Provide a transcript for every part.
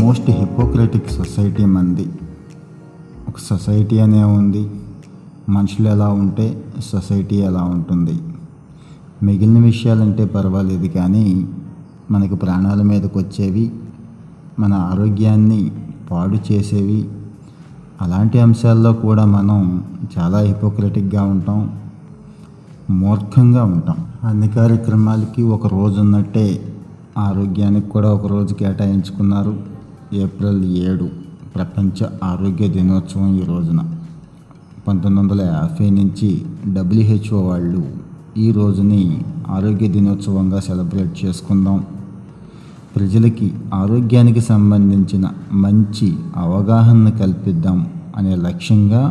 Most Hippocratic society మంది. ఒక society అనే ఉంది. మనుషులు ఎలా ఉంటే సొసైటీ ఎలా ఉంటుంది. మిగిలిన విషయాలంటే పర్వాలేదు కానీ మనకు ప్రాణాల మీదకి వచ్చేవి మన ఆరోగ్యాన్ని పాడు చేసేవి. అలాంటి అంశాల్లో కూడా మనం చాలా హిపోక్రటిక్గా ఉంటాం. మూర్ఖంగా ఉంటాం. అన్ని కార్యక్రమాలకి ఒక రోజు ఉన్నట్టే ఆరోగ్యానికి కూడా ఒక రోజు కేటాయించుకున్నారు. ఏప్రిల్ ఏడు ప్రపంచ ఆరోగ్య దినోత్సవం ఈ రోజున. పంతొమ్మిది వందల యాభై నుంచి డబ్ల్యూహెచ్ఓ వాళ్ళు ఈ రోజుని ఆరోగ్య దినోత్సవంగా సెలబ్రేట్ చేసుకుందాం. ప్రజలకి ఆరోగ్యానికి సంబంధించిన మంచి అవగాహన కల్పిద్దాం అనే లక్ష్యంగా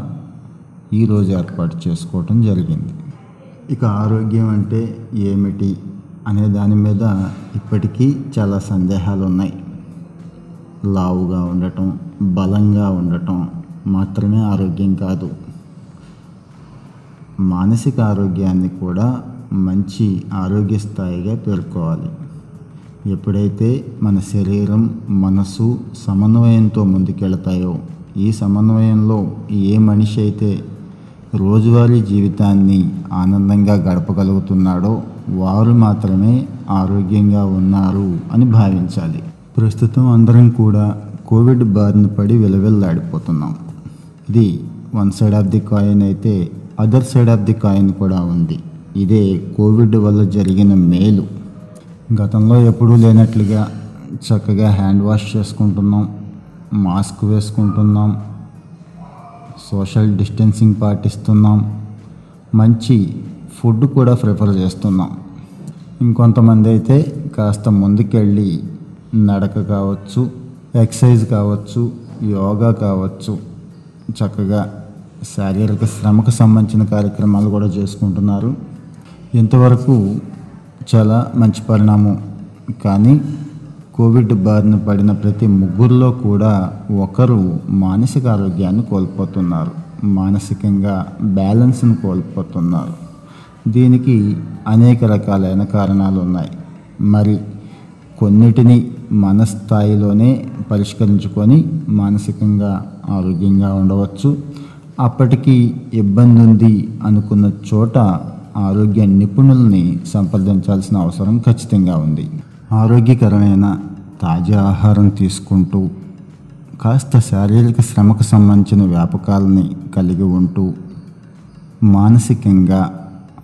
ఈరోజు ఏర్పాటు చేసుకోవటం జరిగింది. ఇక ఆరోగ్యం అంటే ఏమిటి అనే దాని మీద ఇప్పటికీ చాలా సందేహాలు ఉన్నాయి లావుగా ఉండటం బలంగా ఉండటం మాత్రమే ఆరోగ్యం కాదు. మానసిక ఆరోగ్యాన్ని కూడా మంచి ఆరోగ్య స్థాయిగా పేర్కోవాలి. ఎప్పుడైతే మన శరీరం మనసు సమన్వయంతో ముందుకెళ్తాయో ఈ సమన్వయంలో ఏ మనిషి అయితే రోజువారీ జీవితాన్ని ఆనందంగా గడపగలుగుతున్నాడో వారు మాత్రమే ఆరోగ్యంగా ఉన్నారు అని భావించాలి. ప్రస్తుతం అందరం కూడా కోవిడ్ బారిన పడి విలవిల్లాడిపోతున్నాం. ఇది one side of the coin అయితే other side of the coin కూడా ఉంది. ఇదే కోవిడ్ వల్ల జరిగిన మేలు. గతంలో ఎప్పుడూ లేనట్లుగా చక్కగా హ్యాండ్ వాష్ చేసుకుంటున్నాం మాస్క్ వేసుకుంటున్నాం సోషల్ డిస్టెన్సింగ్ పాటిస్తున్నాం మంచి ఫుడ్ కూడా ప్రిఫర్ చేస్తున్నాం. ఇంకొంతమంది అయితే కాస్త ముందుకెళ్ళి నడక కావచ్చు ఎక్సైజ్ కావచ్చు యోగా కావచ్చు చక్కగా శారీరక శ్రమకు సంబంధించిన కార్యక్రమాలు కూడా చేసుకుంటున్నారు. ఇంతవరకు చాలా మంచి పరిణామం. కానీ కోవిడ్ బారిన పడిన ప్రతి ముగ్గురిలో కూడా ఒకరు మానసిక ఆరోగ్యాన్ని కోల్పోతున్నారు. మానసికంగా బ్యాలెన్స్ను కోల్పోతున్నారు. దీనికి అనేక రకాలైన కారణాలు ఉన్నాయి మరి కొన్నిటిని మన స్థాయిలోనే పరిష్కరించుకొని మానసికంగా ఆరోగ్యంగా ఉండవచ్చు. అప్పటికి ఇబ్బంది ఉంది అనుకున్న చోట ఆరోగ్య నిపుణుల్ని సంప్రదించాల్సిన అవసరం ఖచ్చితంగా ఉంది. ఆరోగ్యకరమైన తాజా ఆహారం తీసుకుంటూ కాస్త శారీరక శ్రమకు సంబంధించిన వ్యాపకాలని కలిగి ఉంటూ మానసికంగా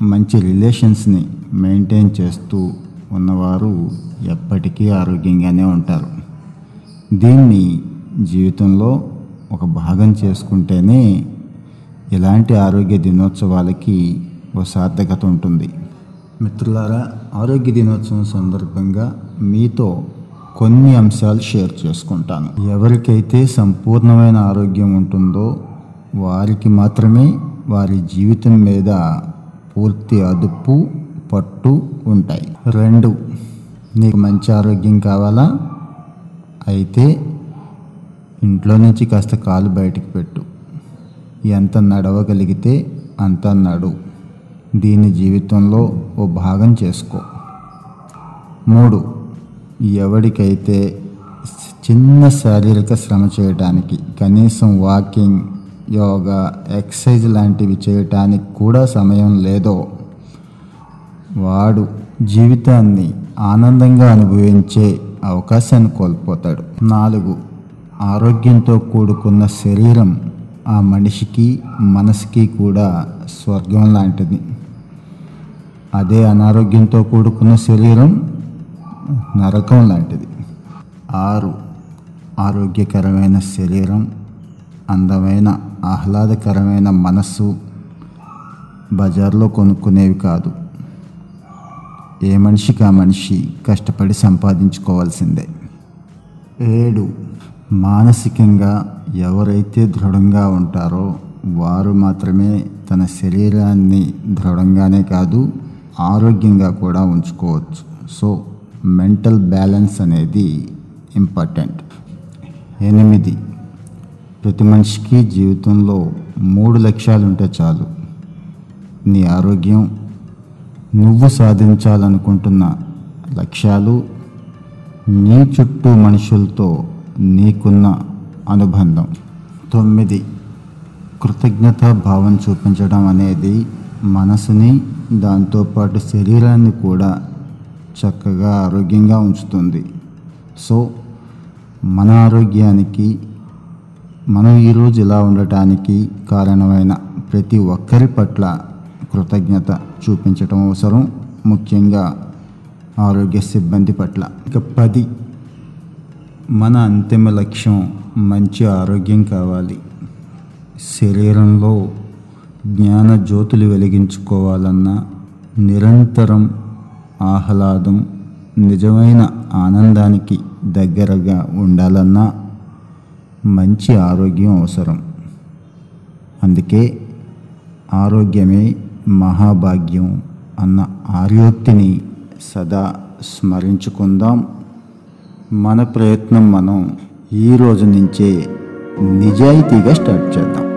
మంచి రిలేషన్స్ని మెయింటైన్ చేస్తూ ఉన్నవారు ఎప్పటికీ ఆరోగ్యంగానే ఉంటారు. దీన్ని జీవితంలో ఒక భాగం చేసుకుంటేనే ఇలాంటి ఆరోగ్య దినోత్సవాలకి ఓ సార్థకత ఉంటుంది. మిత్రులారా ఆరోగ్య దినోత్సవం సందర్భంగా మీతో కొన్ని అంశాలు షేర్ చేసుకుంటాను. ఎవరికైతే సంపూర్ణమైన ఆరోగ్యం ఉంటుందో వారికి మాత్రమే వారి జీవితం మీద పూర్తి అదుపు పట్టు ఉంటాయి. రెండు నీకు మంచి ఆరోగ్యం కావాలా? అయితే ఇంట్లో నుంచి కాస్త కాలు బయటికి పెట్టు. ఎంత నడవగలిగితే అంత నడు. దీని జీవితంలో ఓ భాగం చేసుకో. మూడు ఎవరికైతే చిన్న శారీరక శ్రమ చేయడానికి కనీసం వాకింగ్ యోగా ఎక్సర్సైజ్ లాంటివి చేయటానికి కూడా సమయం లేదో వాడు జీవితాన్ని ఆనందంగా అనుభవించే అవకాశాన్ని కోల్పోతాడు. నాలుగు ఆరోగ్యంతో కూడుకున్న శరీరం ఆ మనిషికి మనసుకి కూడా స్వర్గం లాంటిది. అదే అనారోగ్యంతో కూడుకున్న శరీరం నరకం లాంటిది. ఆరు ఆరోగ్యకరమైన శరీరం అందమైన ఆహ్లాదకరమైన మనస్సు బజార్లో కొనుక్కునేవి కాదు. ఏ మనిషికి ఆ మనిషి కష్టపడి సంపాదించుకోవాల్సిందే. ఏడు మానసికంగా ఎవరైతే దృఢంగా ఉంటారో వారు మాత్రమే తన శరీరాన్ని దృఢంగానే కాదు ఆరోగ్యంగా కూడా ఉంచుకోవచ్చు. సో మెంటల్ బ్యాలెన్స్ అనేది ఇంపార్టెంట్. ఎనిమిది ప్రతి మనిషికి జీవితంలో మూడు లక్ష్యాలు ఉంటే చాలు. నీ ఆరోగ్యం నువ్వు సాధించాలనుకుంటున్న లక్ష్యాలు నీ చుట్టూ మనుషులతో నీకున్న అనుబంధం. తొమ్మిది. కృతజ్ఞత భావం చూపించడం అనేది మనసుని దాంతోపాటు శరీరాన్ని కూడా చక్కగా ఆరోగ్యంగా ఉంచుతుంది. సో మన ఆరోగ్యానికి మనం ఈరోజు ఇలా ఉండటానికి కారణమైన ప్రతి ఒక్కరి పట్ల కృతజ్ఞత చూపించటం అవసరం. ముఖ్యంగా ఆరోగ్య సిబ్బంది పట్ల. ఇక పది. మన అంతిమ లక్ష్యం మంచి ఆరోగ్యం కావాలి. శరీరంలో జ్ఞాన జ్యోతులు వెలిగించుకోవాలన్నా నిరంతరం ఆహ్లాదం నిజమైన ఆనందానికి దగ్గరగా ఉండాలన్నా మంచి ఆరోగ్యం అవసరం. అందుకే ఆరోగ్యమే మహాభాగ్యం అన్న ఆర్యోక్తిని సదా స్మరించుకుందాం. మన ప్రయత్నం మనం ఈ రోజు నుంచే నిజాయితీగా స్టార్ట్ చేద్దాం.